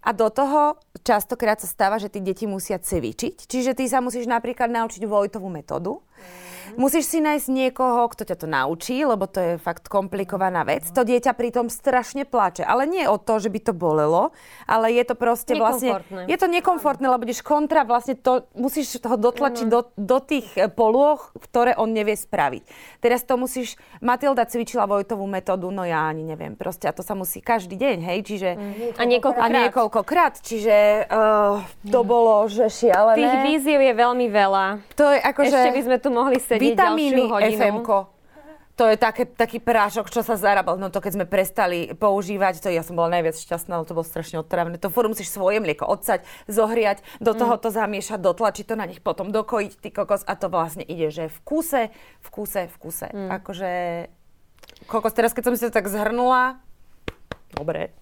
a do toho častokrát sa stáva, že tí deti musia cvičiť. Čiže ty sa musíš napríklad naučiť Vojtovú metódu. Mm Musíš si nájsť niekoho, kto ťa to naučí, lebo to je fakt komplikovaná vec. To dieťa pritom strašne plače. Ale nie o to, že by to bolelo, ale je to proste vlastne... Je to nekomfortné, lebo ideš kontra, vlastne to, musíš toho dotlačiť do, do tých e, polôch, ktoré on nevie spraviť. Teraz to musíš... Matilda cvičila Vojtovú metódu, no ja ani neviem. Proste a to sa musí každý deň, hej? Čiže... Mm, a niekoľkokrát. A niekoľkokrát. Čiže uh, to bolo, že šialené. Tých víziev je veľmi veľa. To je ako, Ešte že... by sme tu mohli sedieť vitamíny fm to je také, taký prášok, čo sa zarábal. No to keď sme prestali používať, to ja som bola najviac šťastná, ale to bolo strašne otravné. To fórum musíš svoje mlieko odsať, zohriať, do toho to zamiešať, dotlačiť to na nich, potom dokojiť, ty kokos. A to vlastne ide, že v kuse, v kuse, v kuse. Mm. Akože kokos, teraz keď som si to tak zhrnula, dobre.